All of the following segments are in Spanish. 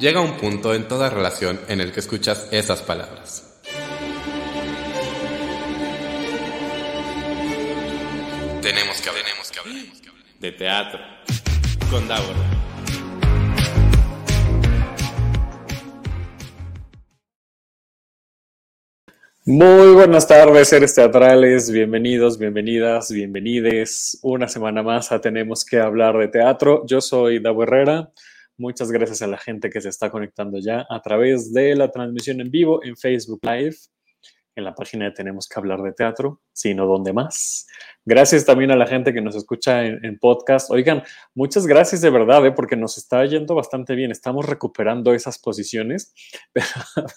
llega un punto en toda relación en el que escuchas esas palabras. Tenemos que hablar, tenemos que hablar de teatro con Davor. Muy buenas tardes, seres teatrales. Bienvenidos, bienvenidas, bienvenides. Una semana más a Tenemos que hablar de teatro. Yo soy Davo Herrera. Muchas gracias a la gente que se está conectando ya a través de la transmisión en vivo en Facebook Live, en la página de Tenemos que hablar de teatro, sino donde más. Gracias también a la gente que nos escucha en, podcast. Oigan, muchas gracias de verdad, ¿eh? porque nos está yendo bastante bien. Estamos recuperando esas posiciones, pero,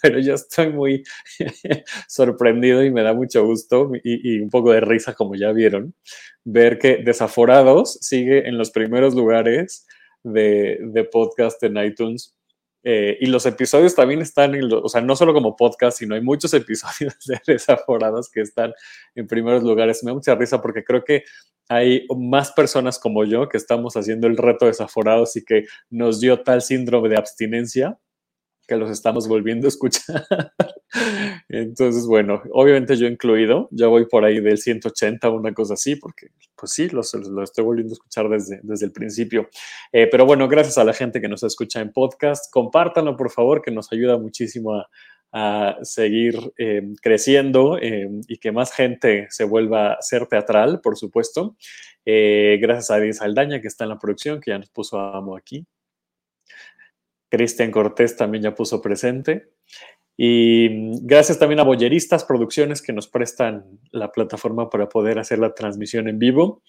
pero yo estoy muy sorprendido y me da mucho gusto y, y un poco de risa, como ya vieron, ver que Desaforados sigue en los primeros lugares de, de podcast en iTunes. Eh, y los episodios también están, en o sea, no solo como podcast, sino hay muchos episodios de Desaforados que están en primeros lugares. Me da mucha risa porque creo que hay más personas como yo que estamos haciendo el reto de Desaforados y que nos dio tal síndrome de abstinencia los estamos volviendo a escuchar. Entonces, bueno, obviamente yo incluido, ya voy por ahí del 180 o una cosa así, porque pues sí, los, estoy volviendo a escuchar desde, desde el principio. Eh, pero bueno, gracias a la gente que nos escucha en podcast. Compártanlo, por favor, que nos ayuda muchísimo a, seguir eh, creciendo eh, y que más gente se vuelva a ser teatral, por supuesto. gracias a Edith Saldaña, que está en la producción, que ya nos puso amo aquí. Cristian Cortés también ya puso presente. Y mm, gracias también a Boyeristas Producciones que nos prestan la plataforma para poder hacer la transmisión en vivo.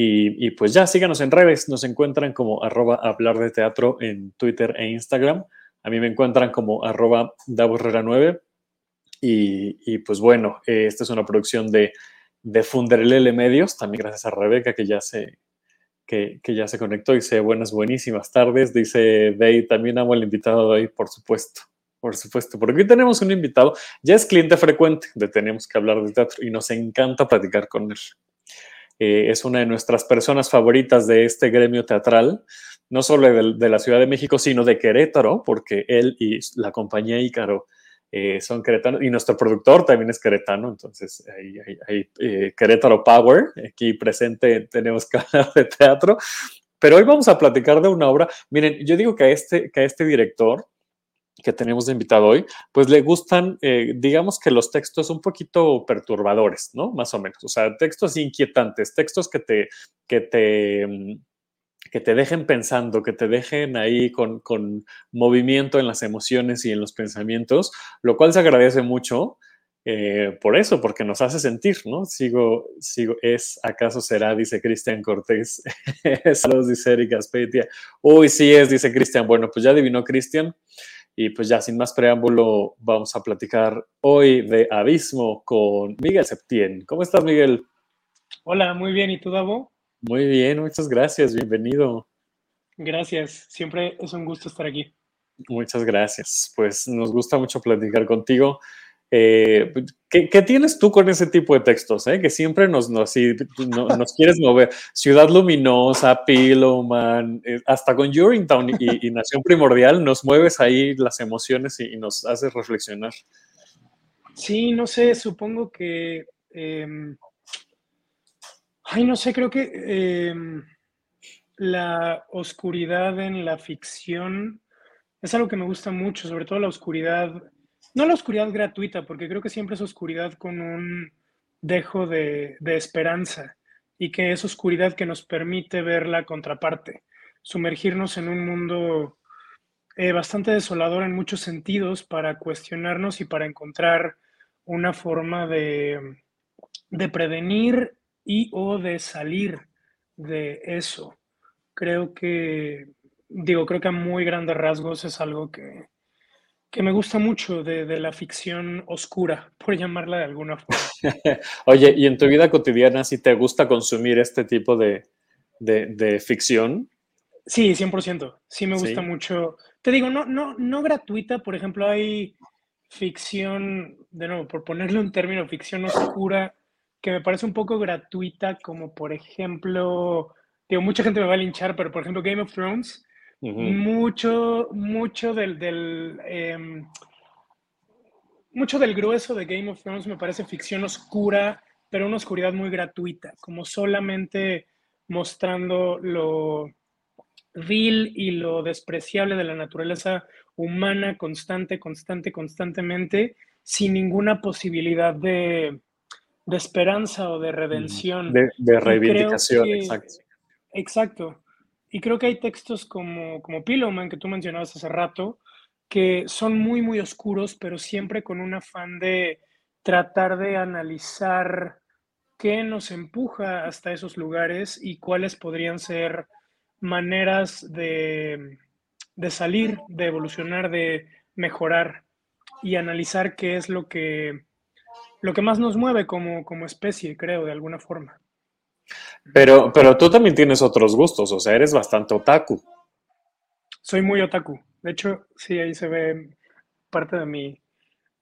Y, pues ya, síganos en redes. Nos encuentran como arroba hablar de teatro en Twitter e Instagram. A mí me encuentran como arroba 9 y, pues bueno, eh, esta es una producción de, de Medios, también gracias a Rebeca que ya se, que, ya se conectó. Dice, buenas, buenísimas tardes. Dice Day, también amo al invitado de hoy, por supuesto. Por supuesto, porque hoy tenemos un invitado, ya es cliente frecuente de Tenemos que hablar de teatro y nos encanta platicar con él. Eh, es una de nuestras personas favoritas de este gremio teatral, no solo de, de, la Ciudad de México, sino de Querétaro, porque él y la compañía Ícaro eh, son queretanos y nuestro productor también es queretano, entonces hay, eh, Querétaro Power, aquí presente tenemos que hablar de teatro, pero hoy vamos a platicar de una obra, miren, yo digo que a este, que a este director que tenemos de invitado hoy, pues le gustan, eh, digamos que los textos un poquito perturbadores, ¿no? Más o menos, o sea, textos inquietantes, textos que te, que te mm, que te dejen pensando, que te dejen ahí con, movimiento en las emociones y en los pensamientos, lo cual se agradece mucho eh, por eso, porque nos hace sentir, ¿no? Sigo, sigo, es, acaso será, dice Cristian Cortés. Saludos, dice Erika Aspetia. Uy, sí es, dice Cristian. Bueno, pues ya adivinó Cristian. Y pues ya sin más preámbulo, vamos a platicar hoy de Abismo con Miguel Septién. ¿Cómo estás, Miguel? Hola, muy bien. ¿Y tú, Davo? Muy bien, muchas gracias, bienvenido. Gracias, siempre es un gusto estar aquí. Muchas gracias, pues nos gusta mucho platicar contigo. Eh, ¿qué, tienes tú con ese tipo de textos? Eh? Que siempre nos, nos, nos quieres mover. Ciudad Luminosa, Pillowman, eh, hasta con Urinetown y, y, Nación Primordial nos mueves ahí las emociones y, nos haces reflexionar. Sí, no sé, supongo que em, Ay, no sé, creo que em, la oscuridad en la ficción es algo que me gusta mucho, sobre todo la oscuridad, no la oscuridad gratuita, porque creo que siempre es oscuridad con un dejo de, esperanza y que es oscuridad que nos permite ver la contraparte, sumergirnos en un mundo eh, bastante desolador en muchos sentidos para cuestionarnos y para encontrar una forma de, de prevenir y o de salir de eso. Creo que, digo, creo que a muy grandes rasgos es algo que, que me gusta mucho de, de, la ficción oscura, por llamarla de alguna forma. Oye, ¿y en tu vida cotidiana si te gusta consumir este tipo de, de, de ficción? Sí, 100%. Sí me gusta mucho. Te digo, no, no, no gratuita, por ejemplo, hay ficción, de nuevo, por ponerle un término, ficción oscura que me parece un poco gratuita, como por ejemplo, digo, mucha gente me va a linchar, pero por ejemplo Game of Thrones mucho, mucho del, del em, mucho del grueso de Game of Thrones me parece ficción oscura, pero una oscuridad muy gratuita, como solamente mostrando lo vil y lo despreciable de la naturaleza humana constante, constante, constantemente, sin ninguna posibilidad de, esperanza o de redención. De, reivindicación, exacto. Exacto. Y creo que hay textos como, como Pillowman, que tú mencionabas hace rato, que son muy, muy oscuros, pero siempre con un afán de tratar de analizar qué nos empuja hasta esos lugares y cuáles podrían ser maneras de, salir, de evolucionar, de mejorar y analizar qué es lo que, lo que más nos mueve como, como especie, creo, de alguna forma. Pero, pero tú también tienes otros gustos, o sea, eres bastante otaku. Soy muy otaku. De hecho, sí, ahí se ve parte de mi,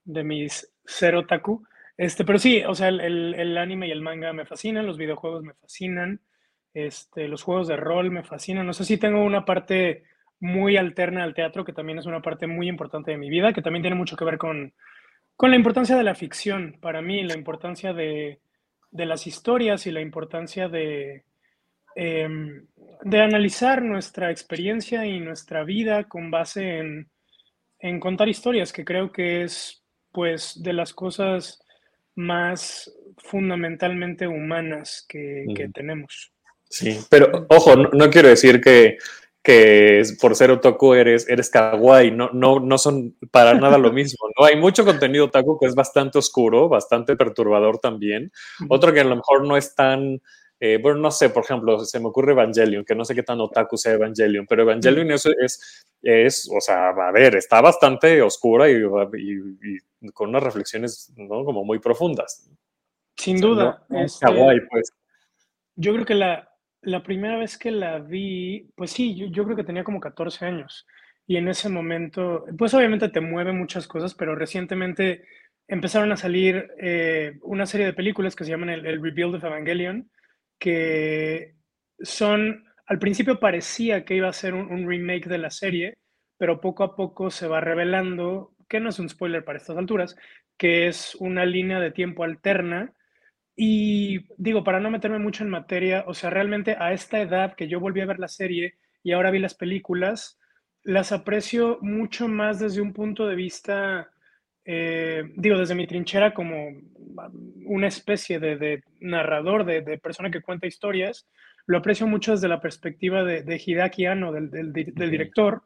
de mis ser otaku. Este, pero sí, o sea, el, el, anime y el manga me fascinan, los videojuegos me fascinan, este, los juegos de rol me fascinan. No sé si tengo una parte muy alterna al teatro, que también es una parte muy importante de mi vida, que también tiene mucho que ver con, con la importancia de la ficción para mí, la importancia de, de las historias y la importancia de, Em, de analizar nuestra experiencia y nuestra vida con base en, contar historias, que creo que es pues de las cosas más fundamentalmente humanas que, tenemos. Sí, pero ojo, no, quiero decir que, que, por ser otaku eres, eres kawaii, no, no, no son para nada lo mismo, ¿no? Hay mucho contenido otaku que es bastante oscuro, bastante perturbador también, otro que a lo mejor no es tan eh, bueno, no sé, por ejemplo, se me ocurre Evangelion, que no sé qué tan otaku sea Evangelion, pero Evangelion eso es, es, o sea, a ver, está bastante oscura y, con unas reflexiones, ¿no? Como muy profundas. Sin duda. Este, pues. Yo creo que la, la, primera vez que la vi, pues sí, yo, creo que tenía como 14 años. Y en ese momento, pues obviamente te mueve muchas cosas, pero recientemente empezaron a salir eh, una serie de películas que se llaman el Rebuild of Evangelion, que son, al principio parecía que iba a ser un, remake de la serie, pero poco a poco se va revelando, que no es un spoiler para estas alturas, que es una línea de tiempo alterna. Y digo, para no meterme mucho en materia, o sea, realmente a esta edad que yo volví a ver la serie y ahora vi las películas, las aprecio mucho más desde un punto de vista eh, digo, desde mi trinchera como una especie de, narrador, de, persona que cuenta historias, lo aprecio mucho desde la perspectiva de, de Hideaki Anno, del, director.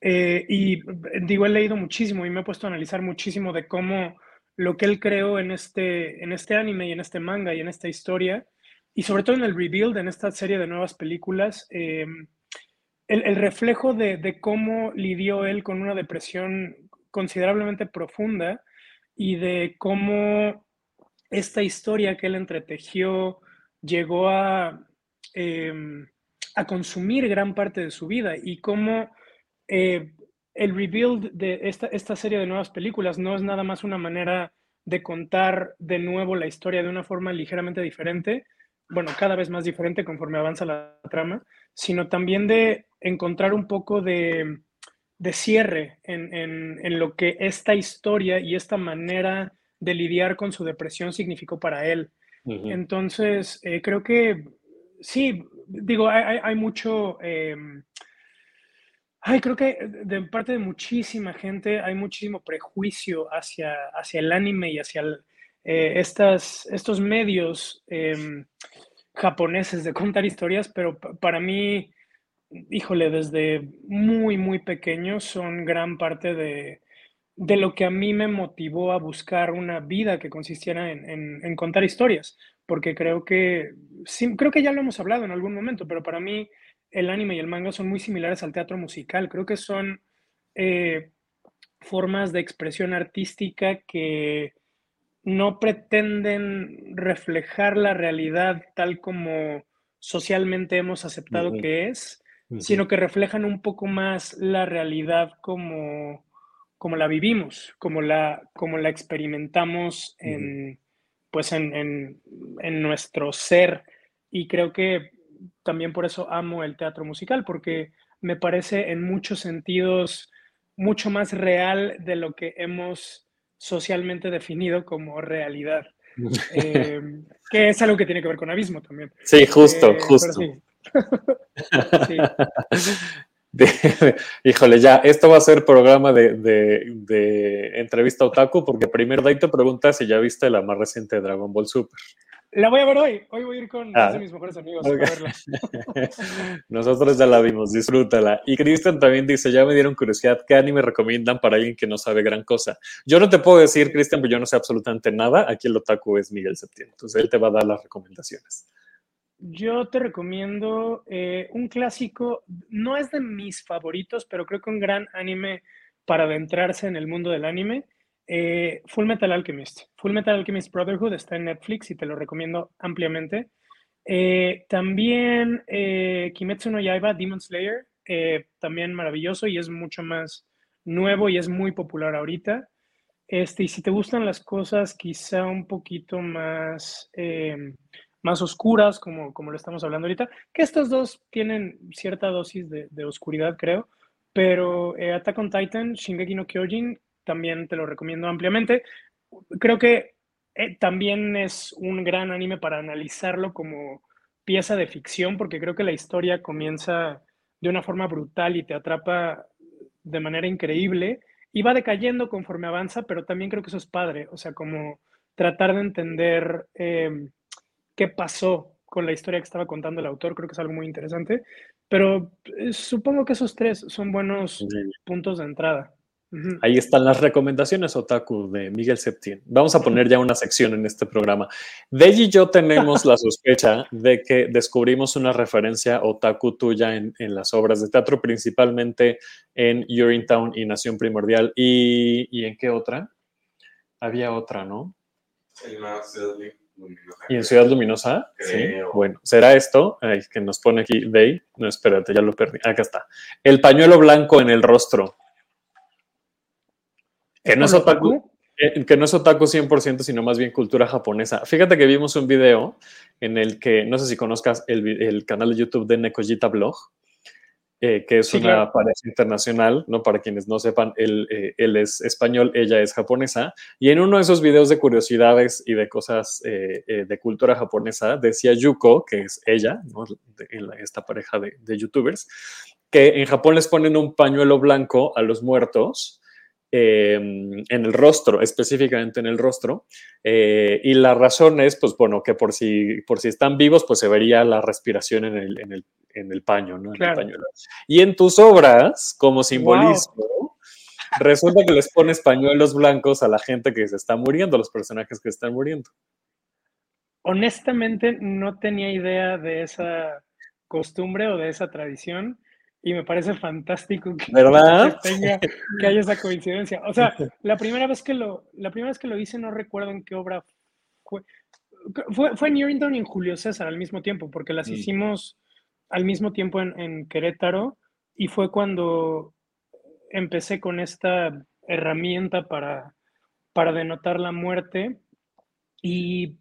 Eh, y digo, he leído muchísimo y me he puesto a analizar muchísimo de cómo lo que él creó en este, en este anime y en este manga y en esta historia, y sobre todo en el rebuild, en esta serie de nuevas películas, eh, el, reflejo de, cómo lidió él con una depresión considerablemente profunda y de cómo esta historia que él entretejió llegó a, em, consumir gran parte de su vida y cómo eh, el rebuild de esta, esta serie de nuevas películas no es nada más una manera de contar de nuevo la historia de una forma ligeramente diferente, bueno, cada vez más diferente conforme avanza la trama, sino también de encontrar un poco de de cierre en, lo que esta historia y esta manera de lidiar con su depresión significó para él. Entonces, eh, creo que sí, digo, hay, mucho, eh, creo que de parte de muchísima gente hay muchísimo prejuicio hacia, hacia el anime y hacia eh, estas, estos medios em, japoneses de contar historias, pero para mí híjole, desde muy, muy pequeño son gran parte de, lo que a mí me motivó a buscar una vida que consistiera en, contar historias, porque creo que, sí, creo que ya lo hemos hablado en algún momento, pero para mí el anime y el manga son muy similares al teatro musical, creo que son eh, formas de expresión artística que no pretenden reflejar la realidad tal como socialmente hemos aceptado que es, sino que reflejan un poco más la realidad como, como la vivimos, como la, como la experimentamos en, pues en, nuestro ser. Y creo que también por eso amo el teatro musical, porque me parece en muchos sentidos mucho más real de lo que hemos socialmente definido como realidad. Eh, que es algo que tiene que ver con abismo también. Sí, justo, eh, justo. Híjole, ya, esto va a ser programa de, de, entrevista otaku, porque primero Dai te pregunta si ya viste la más reciente de Dragon Ball Super. La voy a ver hoy. Hoy voy a ir con ah. mis mejores amigos a verla. Nosotros ya la vimos, disfrútala. Y Cristian también dice, ya me dieron curiosidad, ¿qué anime recomiendan para alguien que no sabe gran cosa? Yo no te puedo decir, Cristian, porque yo no sé absolutamente nada. Aquí el otaku es Miguel Septiembre, entonces él te va a dar las recomendaciones. Yo te recomiendo eh, un clásico, no es de mis favoritos, pero creo que un gran anime para adentrarse en el mundo del anime eh, Full Metal Alchemist. Full Metal Alchemist Brotherhood está en Netflix y te lo recomiendo ampliamente. Eh, también eh, Kimetsu no Yaiba, Demon Slayer, también maravilloso y es mucho más nuevo y es muy popular ahorita. Este, y si te gustan las cosas quizá un poquito más, más oscuras, como, como lo estamos hablando ahorita, que estos dos tienen cierta dosis de, de oscuridad, creo, pero Attack on Titan, Shingeki no Kyojin, también te lo recomiendo ampliamente. Creo que eh, también es un gran anime para analizarlo como pieza de ficción, porque creo que la historia comienza de una forma brutal y te atrapa de manera increíble y va decayendo conforme avanza, pero también creo que eso es padre, o sea, como tratar de entender em, qué pasó con la historia que estaba contando el autor, creo que es algo muy interesante, pero eh, supongo que esos tres son buenos puntos de entrada. Ahí están las recomendaciones otaku de Miguel Septién. Vamos a poner ya una sección en este programa. Deji y yo tenemos la sospecha de que descubrimos una referencia otaku tuya en, las obras de teatro, principalmente en Urinetown y Nación Primordial. ¿Y, en qué otra? Había otra, ¿no? En la Ciudad Luminosa. ¿Y en Ciudad Luminosa? Sí. Bueno, ¿será esto? Ay, que nos pone aquí Day. No, espérate, ya lo perdí. Acá está. El pañuelo blanco en el rostro. Que no, es otaku, que no es otaku 100%, sino más bien cultura japonesa. Fíjate que vimos un video en el que, no sé si conozcas el, canal de YouTube de Nekojita Blog, eh, que es una pareja internacional, ¿no? Para quienes no sepan, él, eh, él, es español, ella es japonesa, y en uno de esos videos de curiosidades y de cosas eh, de cultura japonesa, decía Yuko, que es ella, ¿no? esta pareja de, de youtubers, que en Japón les ponen un pañuelo blanco a los muertos Em, en el rostro, específicamente en el rostro. Eh, y la razón es, pues bueno, que por si, por si están vivos, pues se vería la respiración en el, en el, en el paño, ¿no? Y en tus obras, como simbolismo, resulta que les pones pañuelos blancos a la gente que se está muriendo, a los personajes que están muriendo. Honestamente, no tenía idea de esa costumbre o de esa tradición y me parece fantástico que, que, haya esa coincidencia. O sea, la primera vez que lo, la primera vez que lo hice no recuerdo en qué obra fue. Fue, fue en Urington y en Julio César al mismo tiempo, porque las mm. hicimos al mismo tiempo en, en, Querétaro y fue cuando empecé con esta herramienta para, para denotar la muerte y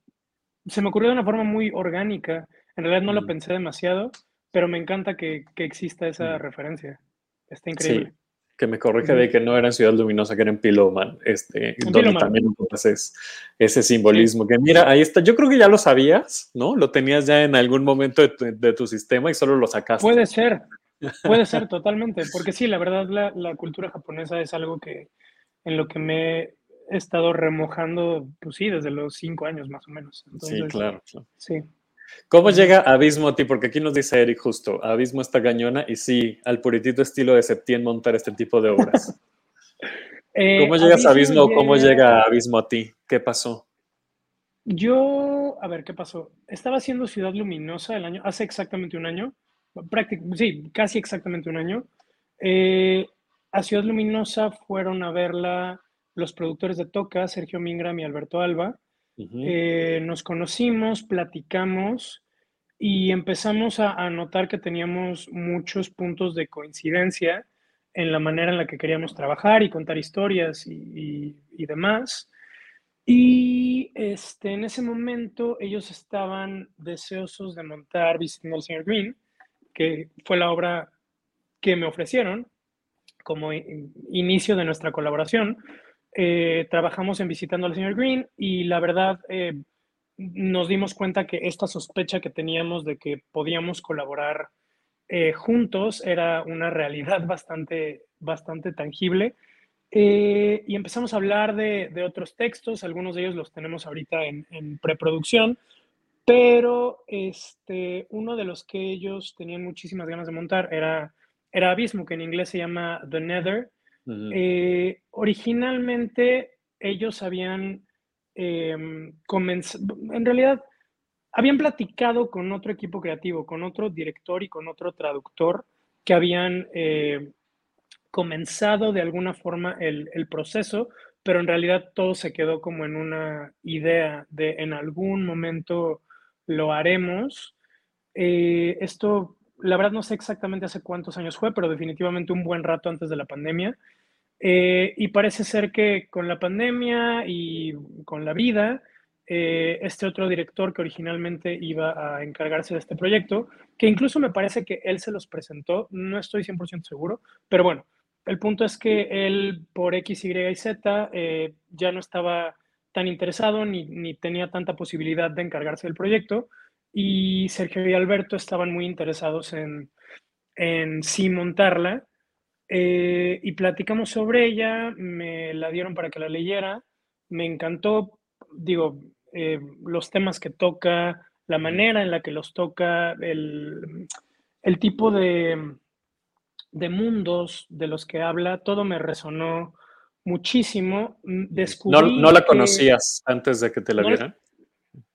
se me ocurrió de una forma muy orgánica. En realidad no lo mm. pensé demasiado pero me encanta que, exista esa referencia. Está increíble. Sí, que me corrige de que no era en Ciudad Luminosa, que era en Piloman, este, donde también entonces ese simbolismo. Que mira, ahí está. Yo creo que ya lo sabías, ¿no? Lo tenías ya en algún momento de tu, sistema y solo lo sacaste. Puede ser, puede ser totalmente, porque sí, la verdad, la, cultura japonesa es algo que en lo que me he estado remojando, pues sí, desde los cinco años más o menos. sí, claro, claro. Sí. ¿Cómo llega Abismo a ti? Porque aquí nos dice Eric justo, Abismo está gañona y sí, al puritito estilo de Septién montar este tipo de obras. Eh, ¿Cómo llegas a Abismo o cómo llega Abismo a ti? ¿Qué pasó? Yo, a ver, ¿qué pasó? Estaba haciendo Ciudad Luminosa el año, hace exactamente un año, sí, casi exactamente un año. Eh, a Ciudad Luminosa fueron a verla los productores de Toca, Sergio Mingram y Alberto Alba. Eh, nos conocimos, platicamos y empezamos a, notar que teníamos muchos puntos de coincidencia en la manera en la que queríamos trabajar y contar historias y, demás. Y este, en ese momento ellos estaban deseosos de montar Visitando al Señor Green, que fue la obra que me ofrecieron como inicio de nuestra colaboración. Eh, trabajamos en Visitando al Señor Green y la verdad eh, nos dimos cuenta que esta sospecha que teníamos de que podíamos colaborar eh, juntos era una realidad bastante, bastante tangible. y empezamos a hablar de, de, otros textos, algunos de ellos los tenemos ahorita en, en preproducción, pero este, uno de los que ellos tenían muchísimas ganas de montar era, era Abismo, que en inglés se llama The Nether. Eh, originalmente ellos habían em, comenzado, en realidad, habían platicado con otro equipo creativo, con otro director y con otro traductor que habían eh, comenzado de alguna forma el, proceso, pero en realidad todo se quedó como en una idea de en algún momento lo haremos. Eh, esto, la verdad no sé exactamente hace cuántos años fue, pero definitivamente un buen rato antes de la pandemia. Eh, y parece ser que con la pandemia y con la vida, eh, este otro director que originalmente iba a encargarse de este proyecto, que incluso me parece que él se los presentó, no estoy 100% seguro, pero bueno, el punto es que él por X, Y y Z ya no estaba tan interesado ni, ni, tenía tanta posibilidad de encargarse del proyecto. Y Sergio y Alberto estaban muy interesados en, en sí montarla. Eh, y platicamos sobre ella, me la dieron para que la leyera, me encantó, digo, eh, los temas que toca, la manera en la que los toca, el, el tipo de, de mundos de los que habla, todo me resonó muchísimo. Mm, descubrí ¿No, la conocías antes de que te la vieran?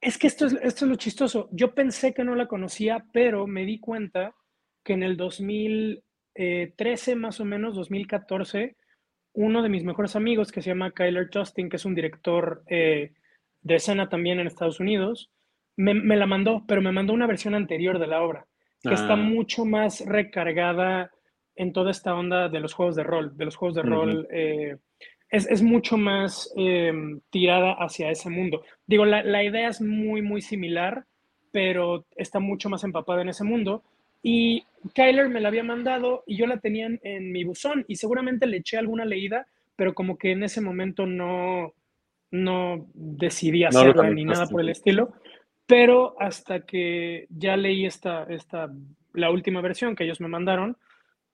Es que esto es, esto es lo chistoso. Yo pensé que no la conocía, pero me di cuenta que en el 2013, más o menos, 2014, uno de mis mejores amigos, que se llama Kyler Justin, que es un director eh, de escena también en Estados Unidos, me, la mandó, pero me mandó una versión anterior de la obra, que está ah. mucho más recargada en toda esta onda de los juegos de rol, de los juegos de rol eh, es, mucho más em, tirada hacia ese mundo. Digo, la, idea es muy, muy similar, pero está mucho más empapada en ese mundo. Y Kyler me la había mandado y yo la tenía en, mi buzón y seguramente le eché alguna leída, pero como que en ese momento no, no decidí hacerla ni nada por el estilo. Pero hasta que ya leí esta, esta, la última versión que ellos me mandaron,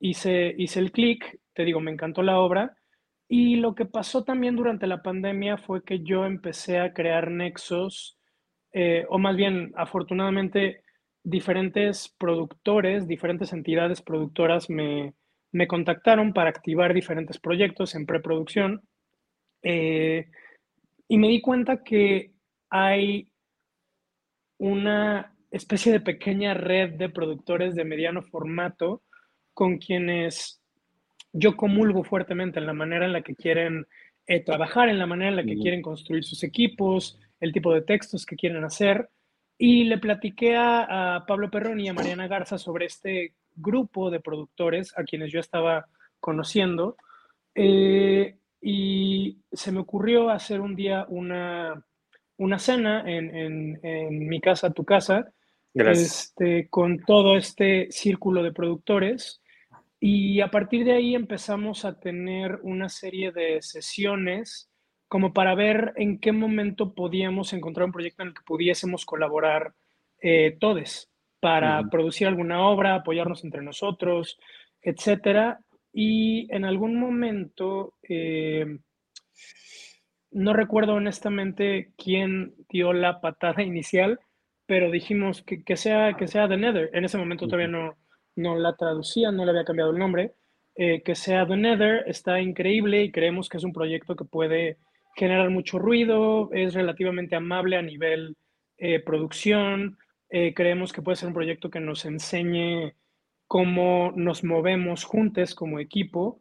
hice, hice el clic, te digo, me encantó la obra y lo que pasó también durante la pandemia fue que yo empecé a crear nexos, eh, o más bien, afortunadamente, diferentes productores, diferentes entidades productoras me, contactaron para activar diferentes proyectos en preproducción. Eh, y me di cuenta que hay una especie de pequeña red de productores de mediano formato con quienes yo comulgo fuertemente en la manera en la que quieren eh, trabajar, en la manera en la que quieren construir sus equipos, el tipo de textos que quieren hacer. Y le platiqué a, Pablo Perroni y a Mariana Garza sobre este grupo de productores a quienes yo estaba conociendo. Eh, y se me ocurrió hacer un día una, una cena en, en, mi casa, tu casa, este, con todo este círculo de productores y a partir de ahí empezamos a tener una serie de sesiones como para ver en qué momento podíamos encontrar un proyecto en el que pudiésemos colaborar eh, todos para producir alguna obra, apoyarnos entre nosotros, etcétera. Y en algún momento, eh, no recuerdo honestamente quién dio la patada inicial, pero dijimos que, que sea, que sea The Nether. En ese momento todavía no, no la traducía, no le había cambiado el nombre, eh, que sea The Nether, está increíble y creemos que es un proyecto que puede generar mucho ruido, es relativamente amable a nivel eh, producción, eh, creemos que puede ser un proyecto que nos enseñe cómo nos movemos juntos como equipo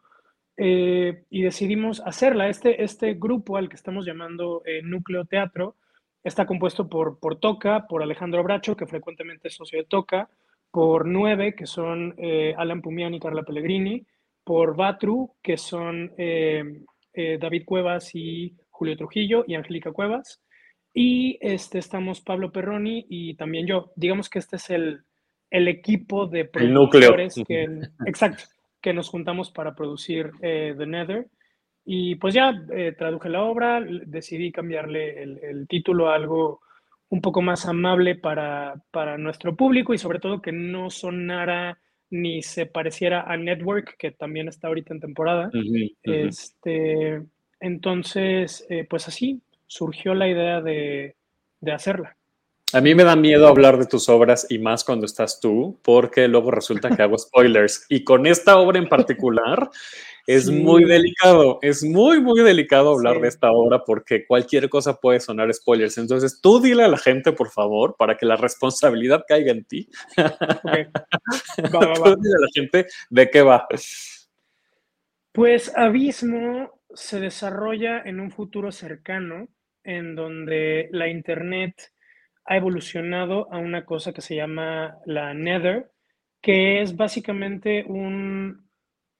y decidimos hacerla. Este, este grupo al que estamos llamando Núcleo Teatro está compuesto por, por Toca, por Alejandro Bracho, que frecuentemente es socio de Toca, por nueve, que son eh, Alan Pumiani y Carla Pellegrini, por Batru, que son eh, eh, David Cuevas y Julio Trujillo y Angélica Cuevas. Y este, estamos Pablo Perroni y también yo. Digamos que este es el, el equipo de productores que, exacto, que nos juntamos para producir The Nether. Y pues ya traduje la obra, decidí cambiarle el, el, título a algo un poco más amable para, para nuestro público y sobre todo que no sonara ni se pareciera a Network, que también está ahorita en temporada. Este, entonces, eh, pues así surgió la idea de, de, hacerla. A mí me da miedo hablar de tus obras y más cuando estás tú, porque luego resulta que hago spoilers. Y con esta obra en particular, es muy delicado, es muy, muy delicado hablar de esta obra porque cualquier cosa puede sonar spoilers. Entonces, tú dile a la gente, por favor, para que la responsabilidad caiga en ti. Okay. dile a la gente de qué va. Pues Abismo se desarrolla en un futuro cercano en donde la Internet ha evolucionado a una cosa que se llama la Nether, que es básicamente un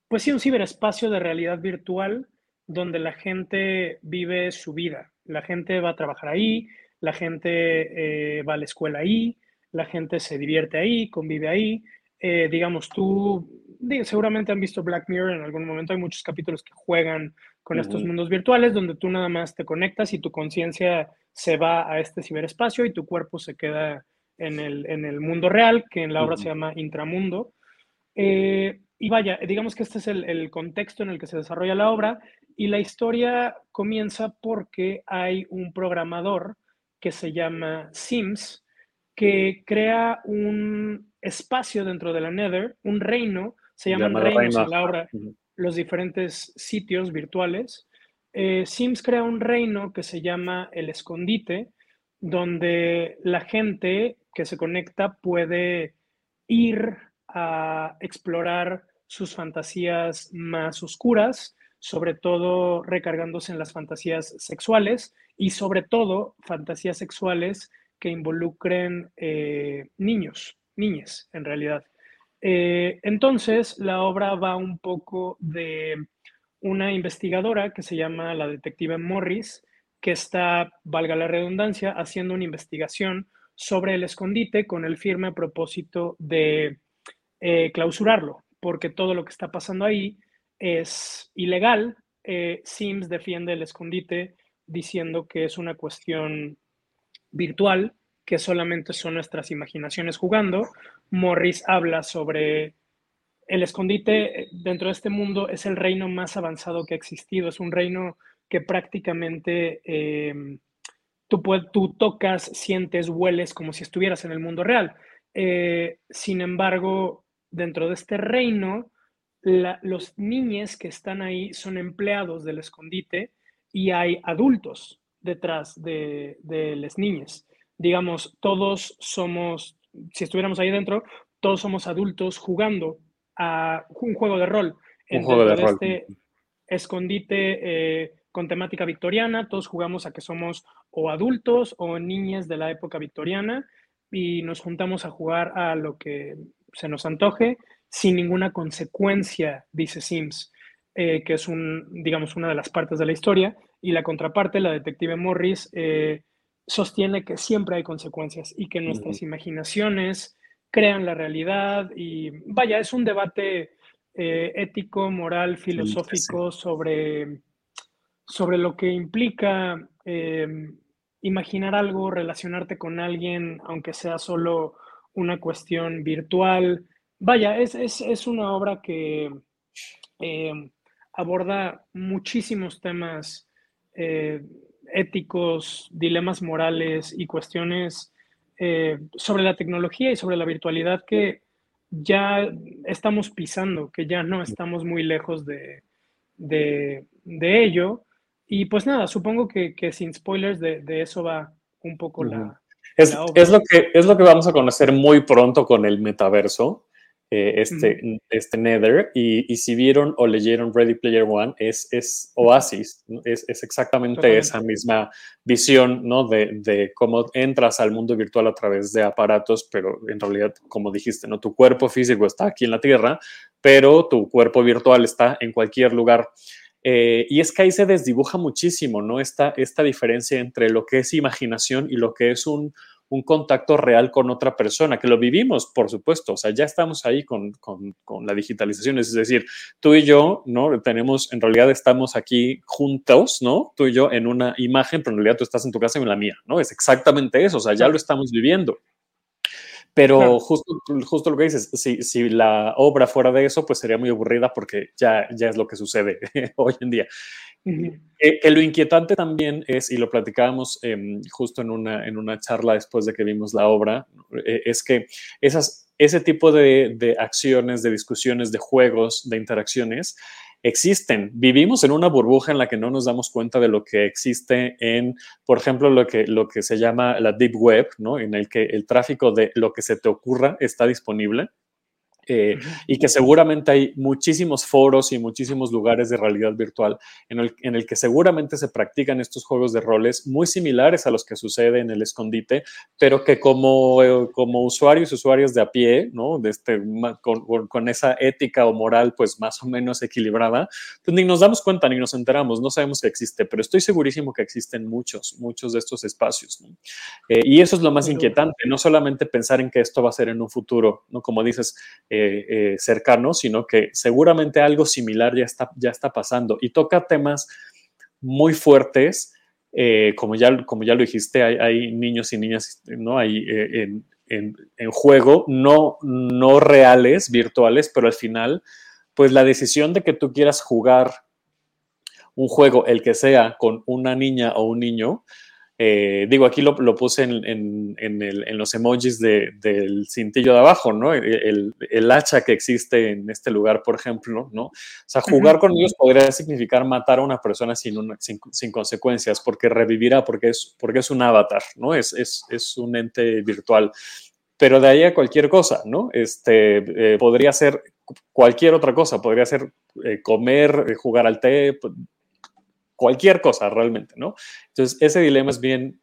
pues sí, un ciberespacio de realidad virtual donde la gente vive su vida. La gente va a trabajar ahí, la gente eh, va a la escuela ahí, la gente se divierte ahí, convive ahí. Eh, digamos, tú seguramente han visto Black Mirror en algún momento, hay muchos capítulos que juegan con estos mundos virtuales donde tú nada más te conectas y tu conciencia se va a este ciberespacio y tu cuerpo se queda en el, en el mundo real, que en la obra se llama Intramundo. Eh, y vaya, digamos que este es el, contexto en el que se desarrolla la obra y la historia comienza porque hay un programador que se llama Sims que crea un espacio dentro de la Nether, un reino, se llaman reinos en la obra, los diferentes sitios virtuales. Eh, Sims crea un reino que se llama el escondite, donde la gente que se conecta puede ir a explorar sus fantasías más oscuras, sobre todo recargándose en las fantasías sexuales y sobre todo fantasías sexuales que involucren eh, niños, niñas en realidad. Eh, entonces, la obra va un poco de una investigadora que se llama la detective Morris, que está, valga la redundancia, haciendo una investigación sobre el escondite con el firme propósito de eh, clausurarlo, porque todo lo que está pasando ahí es ilegal. Sims defiende el escondite diciendo que es una cuestión virtual, que solamente son nuestras imaginaciones jugando. Morris habla sobre el escondite eh, dentro de este mundo es el reino más avanzado que ha existido, es un reino que prácticamente em, tú, tú, tocas, sientes, hueles como si estuvieras en el mundo real. sin embargo, dentro de este reino, los niños que están ahí son empleados del escondite y hay adultos detrás de, de las niñas. Digamos, todos somos, si estuviéramos ahí dentro, todos somos adultos jugando a un juego de rol. Un juego de, rol. Este escondite eh, con temática victoriana, todos jugamos a que somos o adultos o niñas de la época victoriana y nos juntamos a jugar a lo que se nos antoje sin ninguna consecuencia, dice Sims, eh, que es un, digamos, una de las partes de la historia, y la contraparte, la detective Morris, eh, sostiene que siempre hay consecuencias y que nuestras imaginaciones crean la realidad y vaya, es un debate eh, ético, moral, filosófico sobre, sobre lo que implica imaginar algo, relacionarte con alguien, aunque sea solo una cuestión virtual. Vaya, es, es, una obra que eh, aborda muchísimos temas eh, éticos, dilemas morales y cuestiones eh, sobre la tecnología y sobre la virtualidad que ya estamos pisando, que ya no estamos muy lejos de, ello. Y pues nada, supongo que, sin spoilers de, eso va un poco la, es, lo que, es lo que vamos a conocer muy pronto con el metaverso, eh, este, este Nether. Y, si vieron o leyeron Ready Player One, es, es Oasis, es, es exactamente esa misma visión ¿no? de, de, cómo entras al mundo virtual a través de aparatos, pero en realidad, como dijiste, ¿no? tu cuerpo físico está aquí en la Tierra, pero tu cuerpo virtual está en cualquier lugar. Eh, y es que ahí se desdibuja muchísimo, ¿no? Esta, esta diferencia entre lo que es imaginación y lo que es un, un contacto real con otra persona, que lo vivimos, por supuesto, o sea, ya estamos ahí con, con, con, la digitalización, es decir, tú y yo, ¿no? Tenemos, en realidad estamos aquí juntos, ¿no? Tú y yo en una imagen, pero en realidad tú estás en tu casa y en la mía, ¿no? Es exactamente eso, o sea, ya lo estamos viviendo. Pero justo, justo lo que dices, si, si, la obra fuera de eso, pues sería muy aburrida porque ya, ya es lo que sucede hoy en día. Eh, que, lo inquietante también es, y lo platicábamos em, justo en una, en una charla después de que vimos la obra, eh, es que esas, ese tipo de, de, acciones, de discusiones, de juegos, de interacciones, existen. Vivimos en una burbuja en la que no nos damos cuenta de lo que existe en, por ejemplo, lo que, lo que se llama la Deep Web, ¿no? en el que el tráfico de lo que se te ocurra está disponible. Eh, y que seguramente hay muchísimos foros y muchísimos lugares de realidad virtual en el, en el, que seguramente se practican estos juegos de roles muy similares a los que sucede en el escondite, pero que como, eh, como usuarios y usuarios de a pie, ¿no? De este, con, con, esa ética o moral pues más o menos equilibrada, pues ni nos damos cuenta ni nos enteramos, no sabemos que existe, pero estoy segurísimo que existen muchos, muchos de estos espacios. ¿no? Eh, y eso es lo más inquietante, no solamente pensar en que esto va a ser en un futuro, ¿no? Como dices, eh, eh, cercano, sino que seguramente algo similar ya está, ya está pasando y toca temas muy fuertes, eh, como, ya, como ya lo dijiste, hay, niños y niñas ¿no? hay, en, en, juego, no, no reales, virtuales, pero al final, pues la decisión de que tú quieras jugar un juego, el que sea, con una niña o un niño, eh, digo, aquí lo, lo puse en, en, en, el, en, los emojis de, del cintillo de abajo, ¿no? El, el, hacha que existe en este lugar, por ejemplo, ¿no? O sea, jugar con ellos podría significar matar a una persona sin, una, sin, sin, consecuencias, porque revivirá, porque es, porque es un avatar, ¿no? Es, es, es un ente virtual. Pero de ahí a cualquier cosa, ¿no? Este, eh, podría ser cualquier otra cosa, podría ser eh, comer, jugar al té, cualquier cosa realmente, ¿no? Entonces, ese dilema es bien,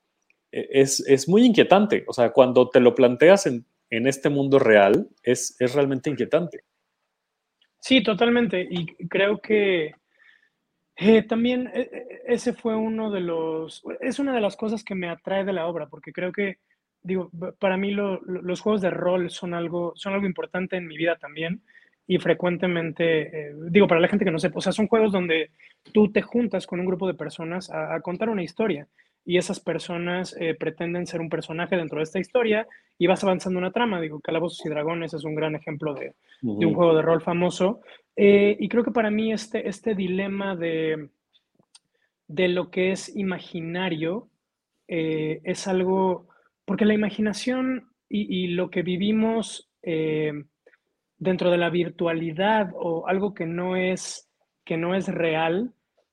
e, es, es muy inquietante. O sea, cuando te lo planteas en, en este mundo real, es, es, realmente inquietante. Sí, totalmente. Y creo que eh, también eh, ese fue uno de los, es una de las cosas que me atrae de la obra, porque creo que, digo, para mí lo, los juegos de rol son algo, son algo importante en mi vida también y frecuentemente, eh, digo, para la gente que no sepa, o sea, son juegos donde tú te juntas con un grupo de personas a, a contar una historia y esas personas eh, pretenden ser un personaje dentro de esta historia y vas avanzando una trama. Digo, Calabozos y Dragones es un gran ejemplo de, uh -huh. de un juego de rol famoso. Eh, y creo que para mí este, este dilema de, de lo que es imaginario eh, es algo, porque la imaginación y, y lo que vivimos dentro de la virtualidad o algo que no es, que no es real,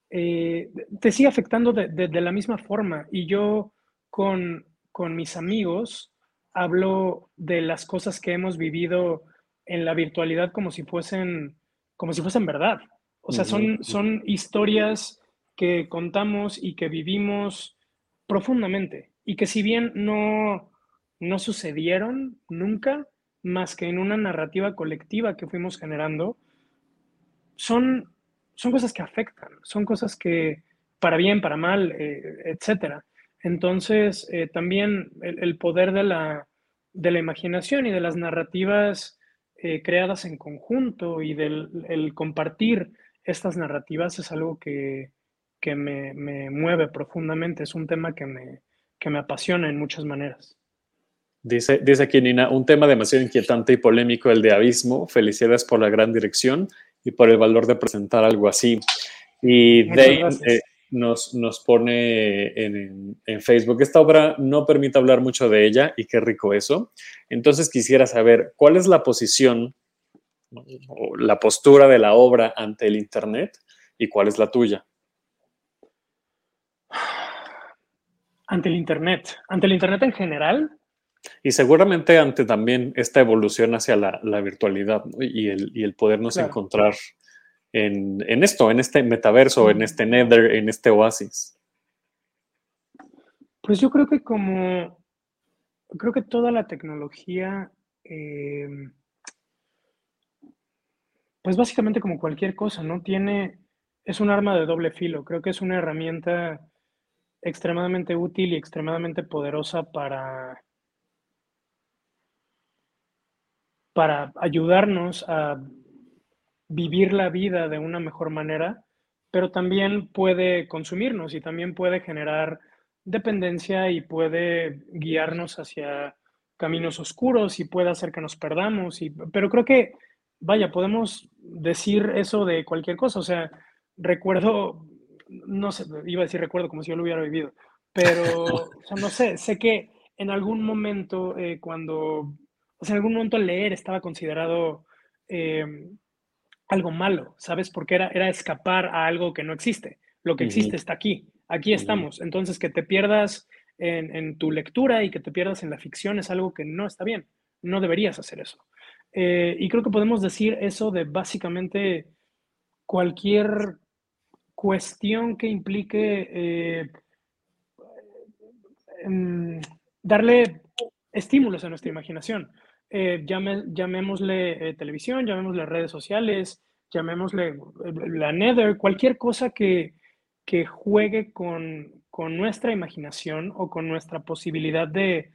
eh, te sigue afectando de, de, de, la misma forma. Y yo con, con mis amigos hablo de las cosas que hemos vivido en la virtualidad como si fuesen, como si fuesen verdad. O sea, son, son historias que contamos y que vivimos profundamente y que si bien no, no sucedieron nunca, más que en una narrativa colectiva que fuimos generando, son, son cosas que afectan, son cosas que para bien, para mal, eh, etcétera. Entonces, eh, también el, poder de la, de la imaginación y de las narrativas eh, creadas en conjunto y del el compartir estas narrativas es algo que, que me, me, mueve profundamente, es un tema que me, que me apasiona en muchas maneras. Dice, dice aquí Nina, un tema demasiado inquietante y polémico, el de Abismo. Felicidades por la gran dirección y por el valor de presentar algo así. Y Dane eh, nos, nos pone en, en, Facebook, esta obra no permite hablar mucho de ella y qué rico eso. Entonces quisiera saber, ¿cuál es la posición o la postura de la obra ante el Internet y cuál es la tuya? Ante el Internet, ante el Internet en general, y seguramente ante también esta evolución hacia la, la virtualidad ¿no? y, el, y, el, podernos claro. encontrar en, en, esto, en este metaverso, en este nether, en este oasis. Pues yo creo que como, creo que toda la tecnología, eh, pues básicamente como cualquier cosa, ¿no? Tiene, es un arma de doble filo, creo que es una herramienta extremadamente útil y extremadamente poderosa para para ayudarnos a vivir la vida de una mejor manera, pero también puede consumirnos y también puede generar dependencia y puede guiarnos hacia caminos oscuros y puede hacer que nos perdamos. Y, pero creo que, vaya, podemos decir eso de cualquier cosa. O sea, recuerdo, no sé, iba a decir recuerdo como si yo lo hubiera vivido, pero, o no sé, sé que en algún momento eh, cuando, o sea, en algún momento leer estaba considerado eh, algo malo, ¿sabes? Porque era, era escapar a algo que no existe. Lo que existe está aquí, aquí estamos. Entonces, que te pierdas en, tu lectura y que te pierdas en la ficción es algo que no está bien. No deberías hacer eso. Eh, y creo que podemos decir eso de básicamente cualquier cuestión que implique eh, em, darle estímulos a nuestra imaginación. Eh, llamémosle televisión, llamémosle redes sociales, llamémosle la Nether, cualquier cosa que, que juegue con, con nuestra imaginación o con nuestra posibilidad de,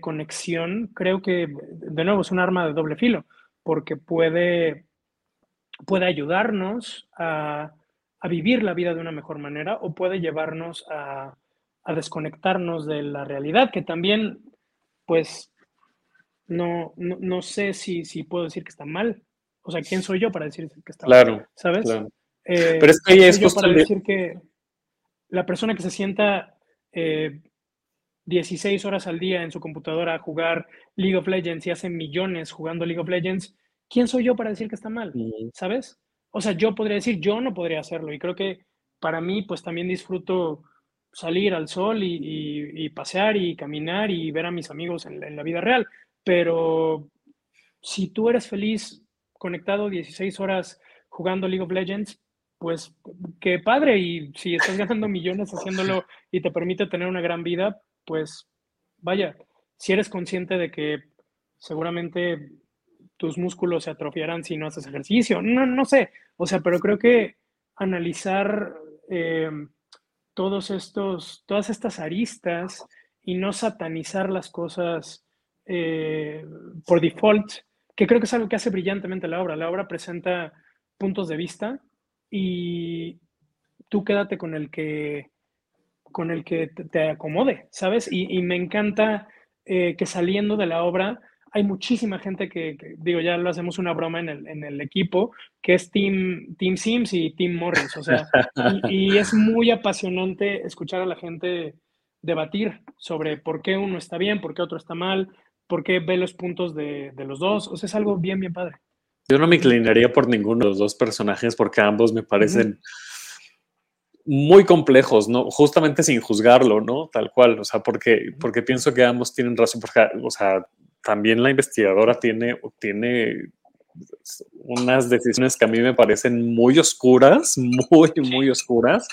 conexión, creo que, de nuevo, es un arma de doble filo, porque puede, puede ayudarnos a, vivir la vida de una mejor manera o puede llevarnos a, desconectarnos de la realidad, que también, pues, no, no, sé si, si, puedo decir que está mal. O sea, ¿quién soy yo para decir que está mal? ¿Sabes? Claro. Eh, Pero es que ahí es para decir que la persona que se sienta 16 eh, horas al día en su computadora a jugar League of Legends y hace millones jugando League of Legends, ¿quién soy yo para decir que está mal? ¿Sabes? O sea, yo podría decir, yo no podría hacerlo. Y creo que para mí, pues también disfruto salir al sol y, pasear y caminar y ver a mis amigos en, en la vida real. Pero si tú eres feliz conectado 16 horas jugando League of Legends, pues qué padre. Y si estás ganando millones haciéndolo y te permite tener una gran vida, pues vaya, si eres consciente de que seguramente tus músculos se atrofiarán si no haces ejercicio, no, no sé, o sea, pero creo que analizar eh, todos estos, todas estas aristas y no satanizar las cosas eh, por default, que creo que es algo que hace brillantemente la obra. La obra presenta puntos de vista y tú quédate con el que, con el que te, acomode, ¿sabes? Y, me encanta eh, que saliendo de la obra hay muchísima gente que, digo, ya lo hacemos una broma en el, en el, equipo, que es Team, Team Sims y Team Morris, o sea, y, es muy apasionante escuchar a la gente debatir sobre por qué uno está bien, por qué otro está mal, por qué ve los puntos de, de los dos, o sea, es algo bien, bien padre. Yo no me inclinaría por ninguno de los dos personajes porque ambos me parecen muy complejos, ¿no? Justamente sin juzgarlo, ¿no? Tal cual, o sea, porque, porque pienso que ambos tienen razón, porque, o sea, también la investigadora tiene, tiene unas decisiones que a mí me parecen muy oscuras, muy, muy oscuras,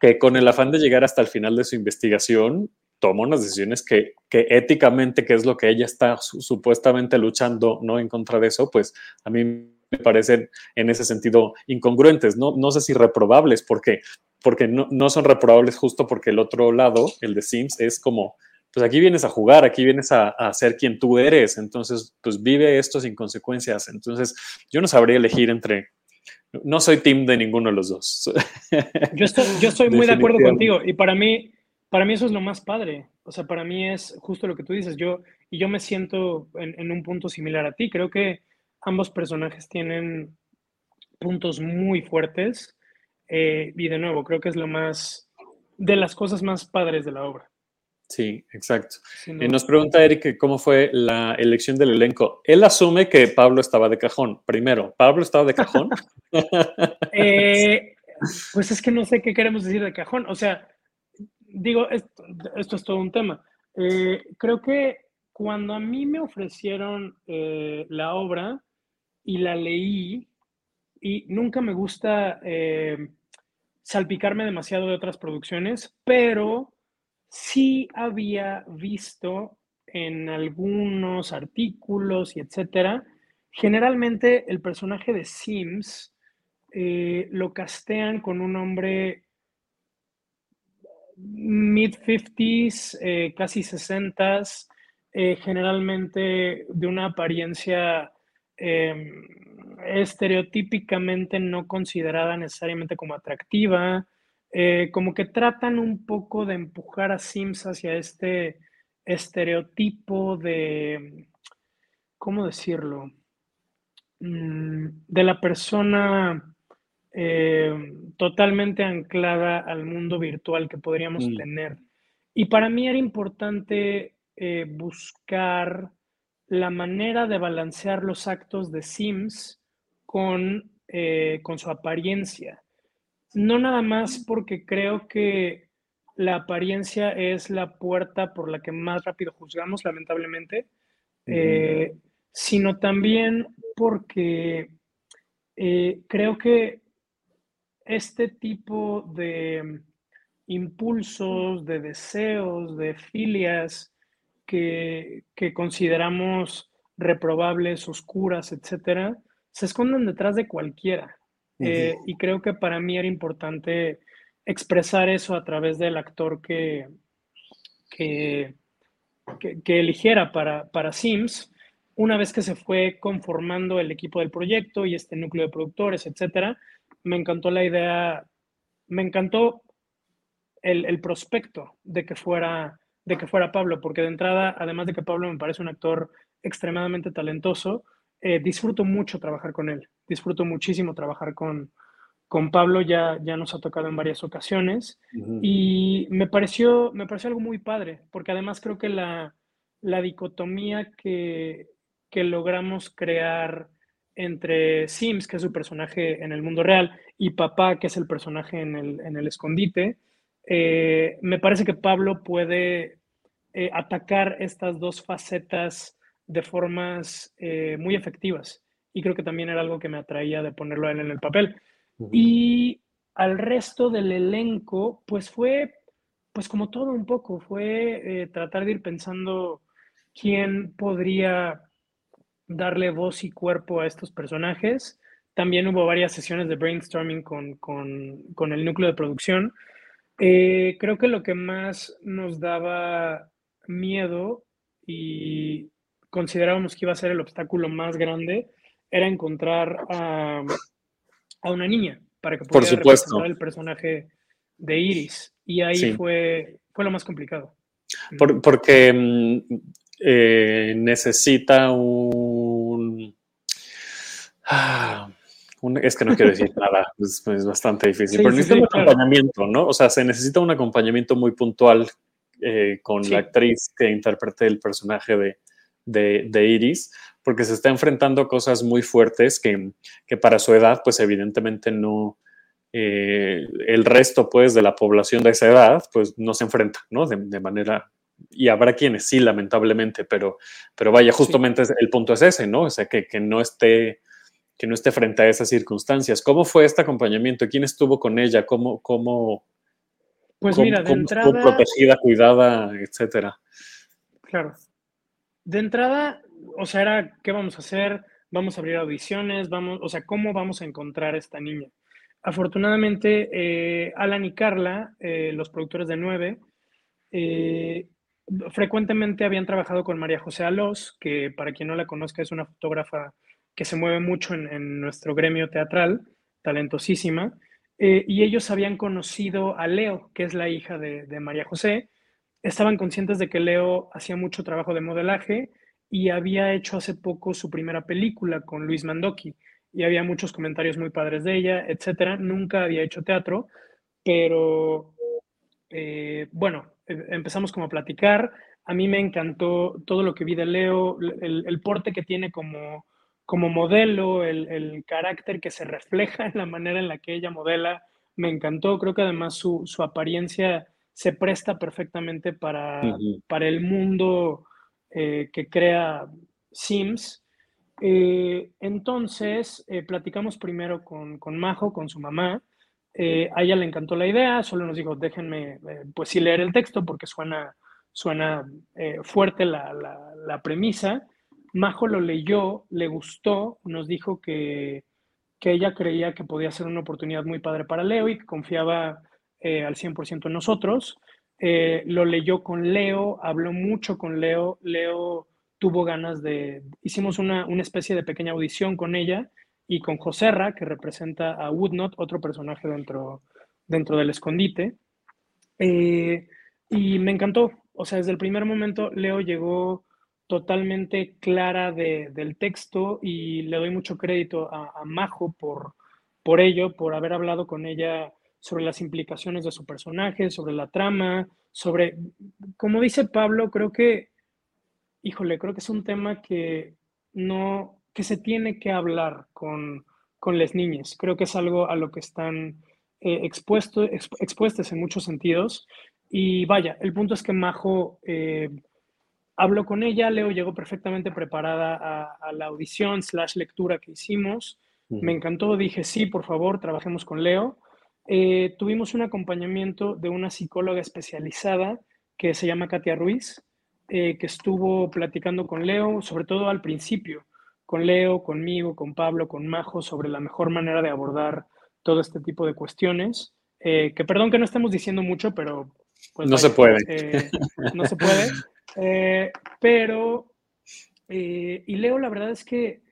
que con el afán de llegar hasta el final de su investigación, toma unas decisiones que, que éticamente, que es lo que ella está supuestamente luchando, ¿no? En contra de eso, pues a mí me parecen en ese sentido incongruentes, no, no sé si reprobables, porque, porque no, no son reprobables justo porque el otro lado, el de Sims, es como, pues aquí vienes a jugar, aquí vienes a, a, ser quien tú eres, entonces pues vive esto sin consecuencias, entonces yo no sabría elegir entre, no soy team de ninguno de los dos. Yo estoy, yo estoy muy de acuerdo contigo y para mí para mí eso es lo más padre. O sea, para mí es justo lo que tú dices. Yo, y yo me siento en, un punto similar a ti. Creo que ambos personajes tienen puntos muy fuertes. Eh, y de nuevo, creo que es lo más, de las cosas más padres de la obra. Sí, exacto. y nos pregunta Eric cómo fue la elección del elenco. Él asume que Pablo estaba de cajón. Primero, ¿Pablo estaba de cajón? Eh, pues es que no sé qué queremos decir de cajón. O sea, digo, esto, es todo un tema. Eh, creo que cuando a mí me ofrecieron eh, la obra y la leí, y nunca me gusta eh, salpicarme demasiado de otras producciones, pero sí había visto en algunos artículos y etcétera, generalmente el personaje de Sims lo castean con un hombre mid-50s, eh, casi 60s, eh, generalmente de una apariencia em, estereotípicamente no considerada necesariamente como atractiva, eh, como que tratan un poco de empujar a Sims hacia este estereotipo de, ¿cómo decirlo? Mm, de la persona eh, totalmente anclada al mundo virtual que podríamos Mm. tener. Y para mí era importante eh, buscar la manera de balancear los actos de Sims con, eh, con su apariencia. No nada más porque creo que la apariencia es la puerta por la que más rápido juzgamos, lamentablemente, eh, sino también porque eh, creo que este tipo de impulsos, de deseos, de filias que, que consideramos reprobables, oscuras, etcétera, se esconden detrás de cualquiera. Eh, y creo que para mí era importante expresar eso a través del actor que, que, que, que eligiera para, para Sims. Una vez que se fue conformando el equipo del proyecto y este núcleo de productores, etcétera, me encantó la idea, me encantó el, el prospecto de que, fuera, de que fuera Pablo, porque de entrada, además de que Pablo me parece un actor extremadamente talentoso, eh, disfruto mucho trabajar con él, disfruto muchísimo trabajar con, con Pablo, ya, ya nos ha tocado en varias ocasiones y me pareció, me pareció algo muy padre, porque además creo que la, la dicotomía que, que logramos crear entre Sims, que es su personaje en el mundo real, y Papá, que es el personaje en el, en el escondite, eh, me parece que Pablo puede eh, atacar estas dos facetas de formas eh, muy efectivas. Y creo que también era algo que me atraía de ponerlo a él en el papel. Y al resto del elenco, pues fue, pues como todo un poco, fue tratar de ir pensando quién podría darle voz y cuerpo a estos personajes. También hubo varias sesiones de brainstorming con, con, con el núcleo de producción. Eh, creo que lo que más nos daba miedo y considerábamos que iba a ser el obstáculo más grande era encontrar a, a una niña para que Por pudiera supuesto. representar el personaje de Iris. Y ahí Sí. fue, fue lo más complicado. Por- porque mm, eh, necesita un, ah, un- Es que no quiero decir nada, es, es bastante difícil, Sí, pero sí, necesita sí, un claro. acompañamiento, ¿no? O sea, se necesita un acompañamiento muy puntual eh, con la actriz que interprete el personaje de, de, de Iris, porque se está enfrentando a cosas muy fuertes que, que para su edad, pues evidentemente no, eh, el resto pues de la población de esa edad pues no se enfrenta, ¿no? De, de manera, y habrá quienes sí, lamentablemente, pero, pero vaya, justamente el punto es ese, ¿no? O sea, que, que no esté que no esté frente a esas circunstancias. ¿Cómo fue este acompañamiento? ¿Quién estuvo con ella? ¿Cómo, cómo, Pues cómo- mira, de cómo entrada, protegida, cuidada, etcétera? Claro. De entrada, o sea, era, ¿qué vamos a hacer? Vamos a abrir audiciones, vamos, o sea, ¿cómo vamos a encontrar a esta niña? Afortunadamente, eh, Alan y Carla, eh, los productores de Nueve, eh, frecuentemente habían trabajado con María José Alós, que para quien no la conozca es una fotógrafa que se mueve mucho en, en nuestro gremio teatral, talentosísima, eh, y ellos habían conocido a Leo, que es la hija de, de María José, estaban conscientes de que Leo hacía mucho trabajo de modelaje y había hecho hace poco su primera película con Luis Mandoki y había muchos comentarios muy padres de ella, etcétera. Nunca había hecho teatro, pero eh, bueno, empezamos como a platicar. A mí me encantó todo lo que vi de Leo, el, el porte que tiene como, como modelo, el, el, carácter que se refleja en la manera en la que ella modela, me encantó. Creo que además su, su apariencia se presta perfectamente para, uh -huh. para el mundo eh, que crea Sims. Eh, entonces, eh, platicamos primero con, con, Majo, con su mamá. Eh, a ella le encantó la idea, solo nos dijo, déjenme, eh, pues sí, leer el texto porque suena, suena eh, fuerte la, la, la, premisa. Majo lo leyó, le gustó, nos dijo que, que ella creía que podía ser una oportunidad muy padre para Leo y que confiaba al 100% en nosotros. Lo leyó con Leo, habló mucho con Leo. Leo tuvo ganas de, hicimos una, una especie de pequeña audición con ella y con Joserra, que representa a Woodnot, otro personaje dentro, dentro del escondite. Eh, y me encantó, o sea, desde el primer momento Leo llegó totalmente clara de, del texto y le doy mucho crédito a, a, Majo por, por ello, por haber hablado con ella sobre las implicaciones de su personaje, sobre la trama, sobre, como dice Pablo, creo que, híjole, creo que es un tema que no, que se tiene que hablar con, con las niñas. Creo que es algo a lo que están eh, expuesto, exp, expuestas en muchos sentidos. Y vaya, el punto es que Majo eh, habló con ella, Leo llegó perfectamente preparada a, a la audición slash lectura que hicimos. Uh -huh. Me encantó, dije, sí, por favor, trabajemos con Leo. Eh, tuvimos un acompañamiento de una psicóloga especializada que se llama Katia Ruiz, eh, que estuvo platicando con Leo, sobre todo al principio, con Leo, conmigo, con Pablo, con Majo, sobre la mejor manera de abordar todo este tipo de cuestiones. Eh, que perdón que no estemos diciendo mucho, pero... Pues, no, vaya, se puede. Eh, no se puede. Eh, pero... y Leo, la verdad es que...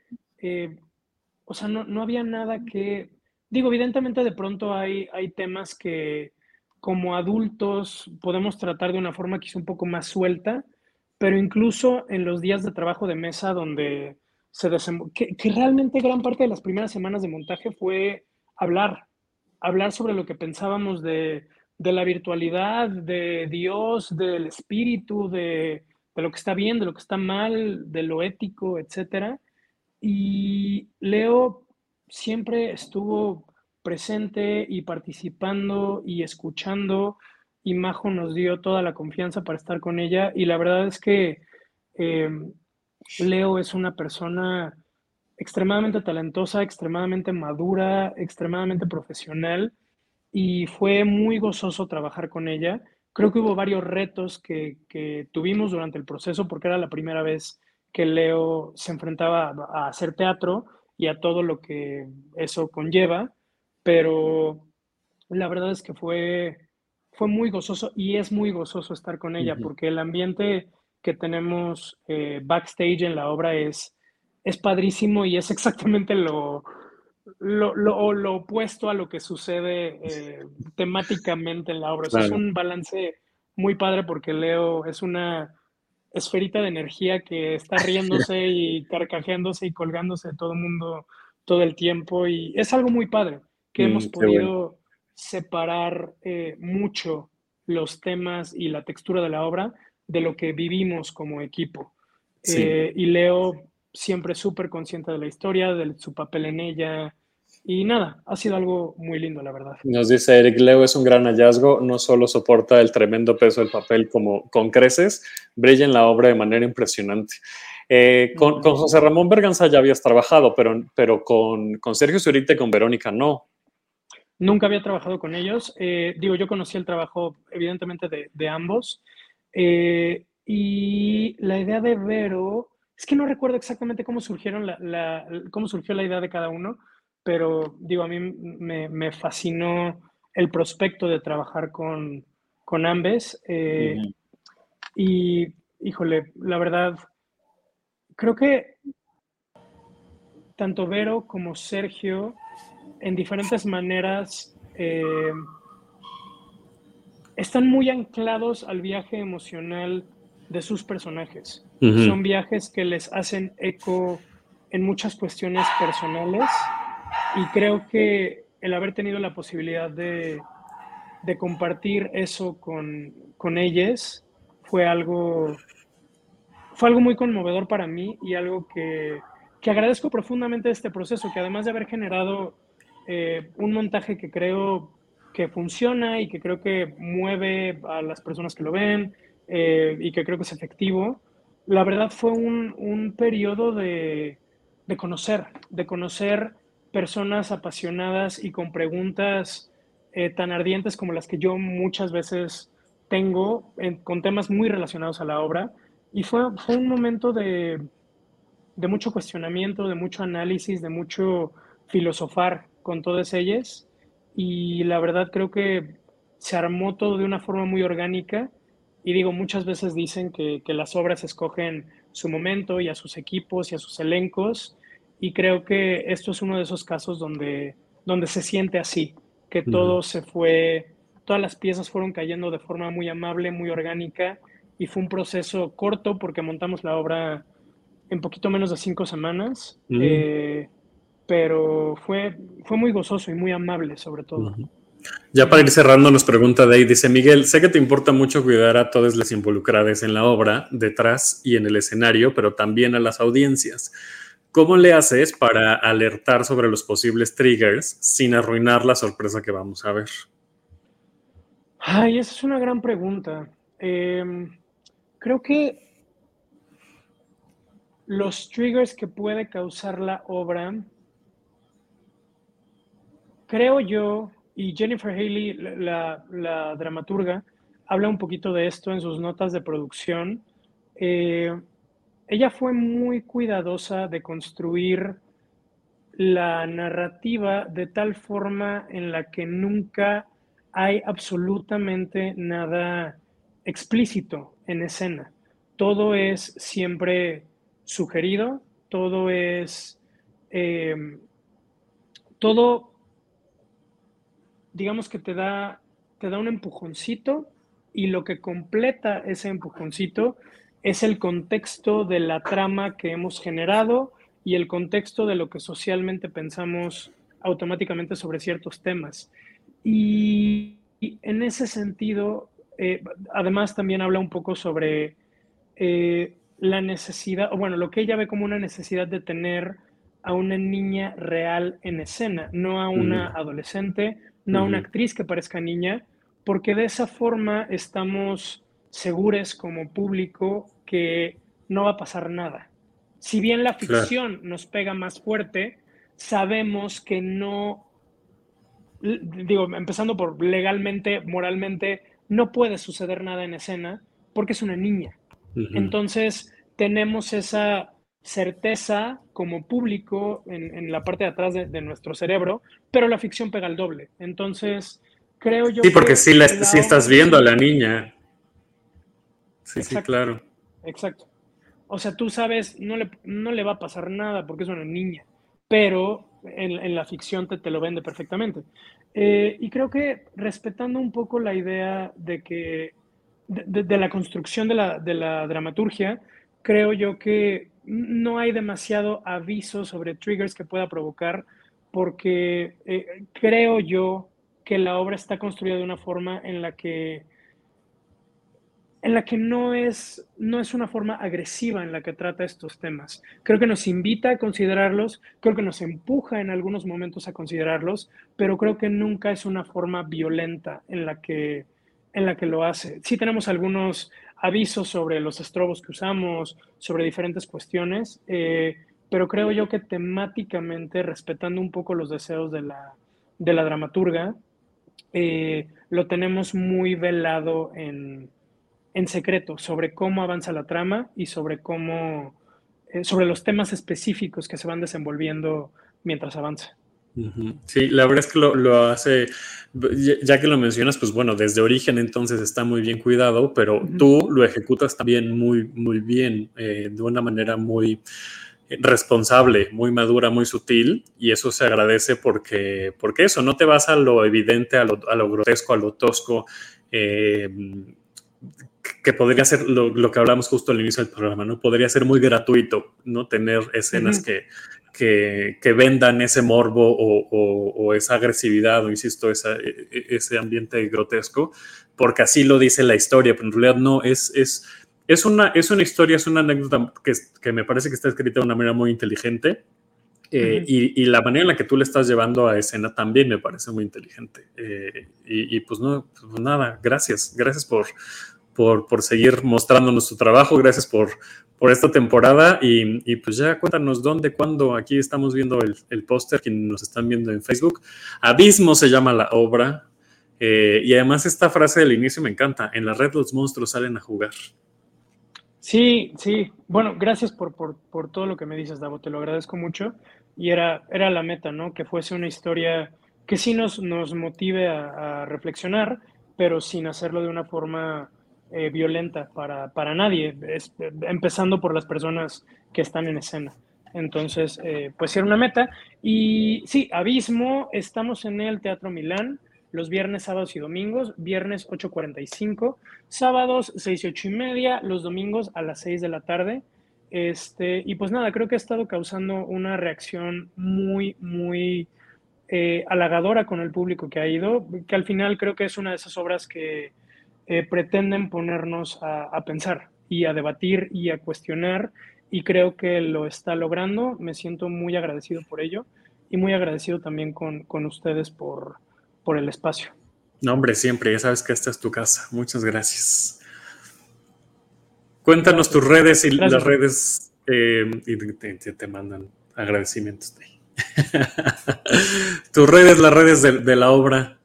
o sea, no, no había nada que... Digo, evidentemente de pronto hay, hay temas que como adultos podemos tratar de una forma quizá un poco más suelta, pero incluso en los días de trabajo de mesa donde se que, que, realmente gran parte de las primeras semanas de montaje fue hablar, hablar sobre lo que pensábamos de, de la virtualidad, de Dios, del espíritu, de, de, lo que está bien, de lo que está mal, de lo ético, etc. Y Leo siempre estuvo presente y participando y escuchando y Majo nos dio toda la confianza para estar con ella y la verdad es que eh, Leo es una persona extremadamente talentosa, extremadamente madura, extremadamente profesional y fue muy gozoso trabajar con ella. Creo que hubo varios retos que, que tuvimos durante el proceso porque era la primera vez que Leo se enfrentaba a, hacer teatro y a todo lo que eso conlleva, pero la verdad es que fue, fue muy gozoso y es muy gozoso estar con ella uh -huh. porque el ambiente que tenemos eh, backstage en la obra es, es padrísimo y es exactamente lo, lo, lo, lo opuesto a lo que sucede eh, temáticamente en la obra. Claro. es un balance muy padre porque Leo es una esferita de energía que está riéndose y carcajeándose y colgándose de todo el mundo todo el tiempo y es algo muy padre que mm, hemos podido bueno. separar eh, mucho los temas y la textura de la obra de lo que vivimos como equipo. Sí. Eh, y Leo siempre súper consciente de la historia, de su papel en ella. Y nada, ha sido algo muy lindo, la verdad. Nos dice Eric, Leo es un gran hallazgo, no solo soporta el tremendo peso del papel como con creces, brilla en la obra de manera impresionante. Eh, con, con, José Ramón Berganza ya habías trabajado, pero, pero con, con Sergio Zurita y con Verónica no. Nunca había trabajado con ellos. Eh, digo, yo conocí el trabajo, evidentemente, de, de ambos. Eh, y la idea de Vero, es que no recuerdo exactamente cómo surgieron la, la, cómo surgió la idea de cada uno, pero digo, a mí me, me fascinó el prospecto de trabajar con, con ambes. Eh, uh -huh. Y, híjole, la verdad, creo que tanto Vero como Sergio, en diferentes maneras, eh, están muy anclados al viaje emocional de sus personajes. Uh -huh. Son viajes que les hacen eco en muchas cuestiones personales y creo que el haber tenido la posibilidad de, de compartir eso con, con ellas fue algo, fue algo muy conmovedor para mí y algo que, que agradezco profundamente este proceso, que además de haber generado eh, un montaje que creo que funciona y que creo que mueve a las personas que lo ven eh, y que creo que es efectivo. La verdad fue un, un periodo de, de, conocer, de conocer personas apasionadas y con preguntas eh, tan ardientes como las que yo muchas veces tengo en, con temas muy relacionados a la obra. Y fue, fue un momento de, de mucho cuestionamiento, de mucho análisis, de mucho filosofar con todas ellas y la verdad creo que se armó todo de una forma muy orgánica. Y digo, muchas veces dicen que, que las obras escogen su momento y a sus equipos y a sus elencos. Y creo que esto es uno de esos casos donde, donde se siente así, que todo se fue, todas las piezas fueron cayendo de forma muy amable, muy orgánica, y fue un proceso corto porque montamos la obra en poquito menos de cinco semanas, eh, pero fue, fue muy gozoso y muy amable sobre todo. Ya para ir cerrando, nos pregunta Day, dice Miguel, sé que te importa mucho cuidar a todos los involucrados en la obra, detrás y en el escenario, pero también a las audiencias. ¿Cómo le haces para alertar sobre los posibles triggers sin arruinar la sorpresa que vamos a ver? Ay, esa es una gran pregunta. Em, creo que los triggers que puede causar la obra, creo yo, y Jennifer Haley, la, dramaturga, habla un poquito de esto en sus notas de producción. Eh, ella fue muy cuidadosa de construir la narrativa de tal forma en la que nunca hay absolutamente nada explícito en escena. Todo es siempre sugerido, todo es, eh, todo, digamos que te da, te da un empujoncito y lo que completa ese empujoncito es el contexto de la trama que hemos generado y el contexto de lo que socialmente pensamos automáticamente sobre ciertos temas. Y, en ese sentido, eh, además también habla un poco sobre eh, la necesidad, o bueno, lo que ella ve como una necesidad de tener a una niña real en escena, no a una adolescente, no a una actriz que parezca niña, porque de esa forma estamos seguros como público que no va a pasar nada. Si bien la ficción nos pega más fuerte, sabemos que no, digo, empezando por legalmente, moralmente, no puede suceder nada en escena porque es una niña. Entonces, tenemos esa certeza como público en, la parte de atrás de, nuestro cerebro, pero la ficción pega el doble. Entonces, creo yo... Sí, porque sí, la, estás viendo a la niña. Sí, sí, claro. Exacto. O sea, tú sabes, no le, no le va a pasar nada porque es una niña, pero en, la ficción te, te, lo vende perfectamente. Eh, y creo que respetando un poco la idea de que de, la construcción de la, de la, dramaturgia, creo yo que no hay demasiado aviso sobre triggers que pueda provocar, porque eh, creo yo que la obra está construida de una forma en la que en la que no es, no es una forma agresiva en la que trata estos temas. Creo que nos invita a considerarlos, creo que nos empuja en algunos momentos a considerarlos, pero creo que nunca es una forma violenta en la que, en la que lo hace. Sí tenemos algunos avisos sobre los estrobos que usamos, sobre diferentes cuestiones, eh, pero creo yo que temáticamente, respetando un poco los deseos de la, de la dramaturga, eh, lo tenemos muy velado en en secreto sobre cómo avanza la trama y sobre cómo, eh, sobre los temas específicos que se van desenvolviendo mientras avanza. Sí, la verdad es que lo, hace, ya que lo mencionas, pues bueno, desde origen entonces está muy bien cuidado, pero tú lo ejecutas también muy, muy bien, eh, de una manera muy responsable, muy madura, muy sutil, y eso se agradece porque, porque eso, no te vas a lo evidente, a lo, a lo grotesco, a lo tosco. Eh, que podría ser lo, que hablamos justo al inicio del programa, ¿no? Podría ser muy gratuito, ¿no? Tener escenas que, que, vendan ese morbo o, esa agresividad o, insisto, e, e, ese ambiente grotesco, porque así lo dice la historia, pero en realidad no, es, es, es, una, es una historia, es una anécdota que, que me parece que está escrita de una manera muy inteligente. Eh, y, la manera en la que tú le estás llevando a escena también me parece muy inteligente. Eh, y, pues no, pues nada, gracias. Gracias por, por, por seguir mostrándonos tu trabajo, gracias por, por esta temporada y, pues ya cuéntanos dónde, cuándo, aquí estamos viendo el, el póster, quienes nos están viendo en Facebook. Abismo se llama la obra eh, y además esta frase del inicio me encanta, en la red los monstruos salen a jugar. Sí, sí, bueno, gracias por, por, por todo lo que me dices, Davo, te lo agradezco mucho y era, era la meta, ¿no? Que fuese una historia que sí nos, nos motive a reflexionar, pero sin hacerlo de una forma eh, violenta para, para nadie, empezando por las personas que están en escena. Entonces, eh, pues era una meta. Y sí, Abismo, estamos en el Teatro Milán los viernes, sábados y domingos, viernes 8.45, sábados 6 y 8 y media, los domingos a las 6 de la tarde. Este, y pues nada, creo que ha estado causando una reacción muy, muy eh, halagadora con el público que ha ido, que al final creo que es una de esas obras que eh, pretenden ponernos a, pensar y a debatir y a cuestionar, y creo que lo está logrando. Me siento muy agradecido por ello y muy agradecido también con, con ustedes por, por el espacio. No, hombre, siempre, ya sabes que esta es tu casa. Muchas gracias. Cuéntanos tus redes y las redes eh, y te, mandan agradecimientos. tus redes, las redes de, la obra.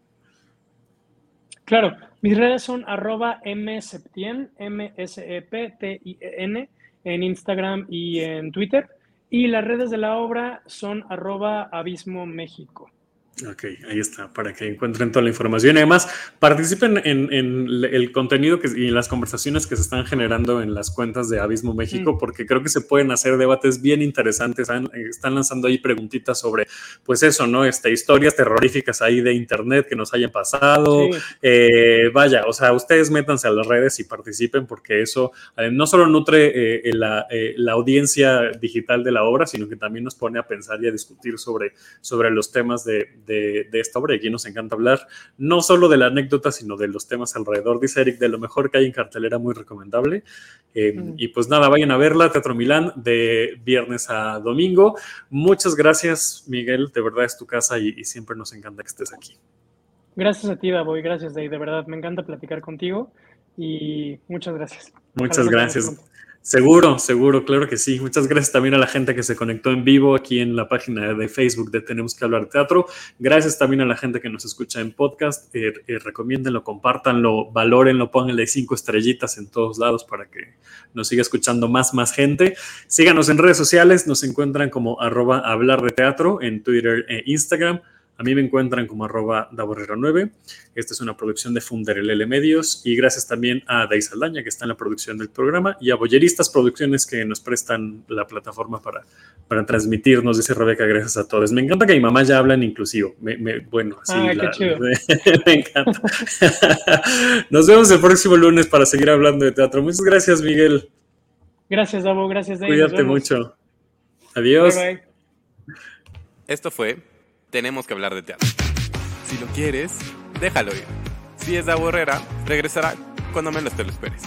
Claro, mis redes son arroba mseptien, m s e p t i e n en Instagram y en Twitter. Y las redes de la obra son arroba abismo México. Ok, ahí está, para que encuentren toda la información. Y además, participen en, el contenido que, y las conversaciones que se están generando en las cuentas de Abismo México, porque creo que se pueden hacer debates bien interesantes. Están lanzando ahí preguntitas sobre, pues eso, ¿no? Este, historias terroríficas ahí de internet que nos hayan pasado. Eh, vaya, o sea, ustedes métanse a las redes y participen, porque eso eh, no solo nutre eh, la, audiencia digital de la obra, sino que también nos pone a pensar y a discutir sobre, sobre los temas de de, esta obra y aquí nos encanta hablar no solo de la anécdota, sino de los temas alrededor. Dice Eric, de lo mejor que hay en cartelera, muy recomendable. Eh, mm. Y pues nada, vayan a verla, Teatro Milán, de viernes a domingo. Muchas gracias, Miguel, de verdad es tu casa y, siempre nos encanta que estés aquí. Gracias a ti, Davoy, gracias, Day, de verdad, me encanta platicar contigo y muchas gracias. Muchas gracias. Seguro, seguro, claro que sí. Muchas gracias también a la gente que se conectó en vivo aquí en la página de Facebook de Tenemos que hablar de teatro. Gracias también a la gente que nos escucha en podcast. Eh, eh, recomiéndenlo, compártanlo, valórenlo, pónganle cinco estrellitas en todos lados para que nos siga escuchando más, más gente. Síganos en redes sociales, nos encuentran como arroba hablar de teatro en Twitter e Instagram. A mí me encuentran como arroba daborrero9. Esta es una producción de Funderelele Medios y gracias también a Dais Aldaña que está en la producción del programa y a Boyeristas Producciones que nos prestan la plataforma para, para transmitirnos, dice Rebeca, gracias a todos. Me encanta que mi mamá ya habla en inclusivo. bueno, así me encanta. Nos vemos el próximo lunes para seguir hablando de teatro. Muchas gracias, Miguel. Gracias, Davo. Gracias, Dave. Cuídate mucho. Adiós. Esto fue tenemos que hablar de teatro. Si lo quieres, déjalo ir. Si es de Borrera, regresará cuando menos te lo esperes.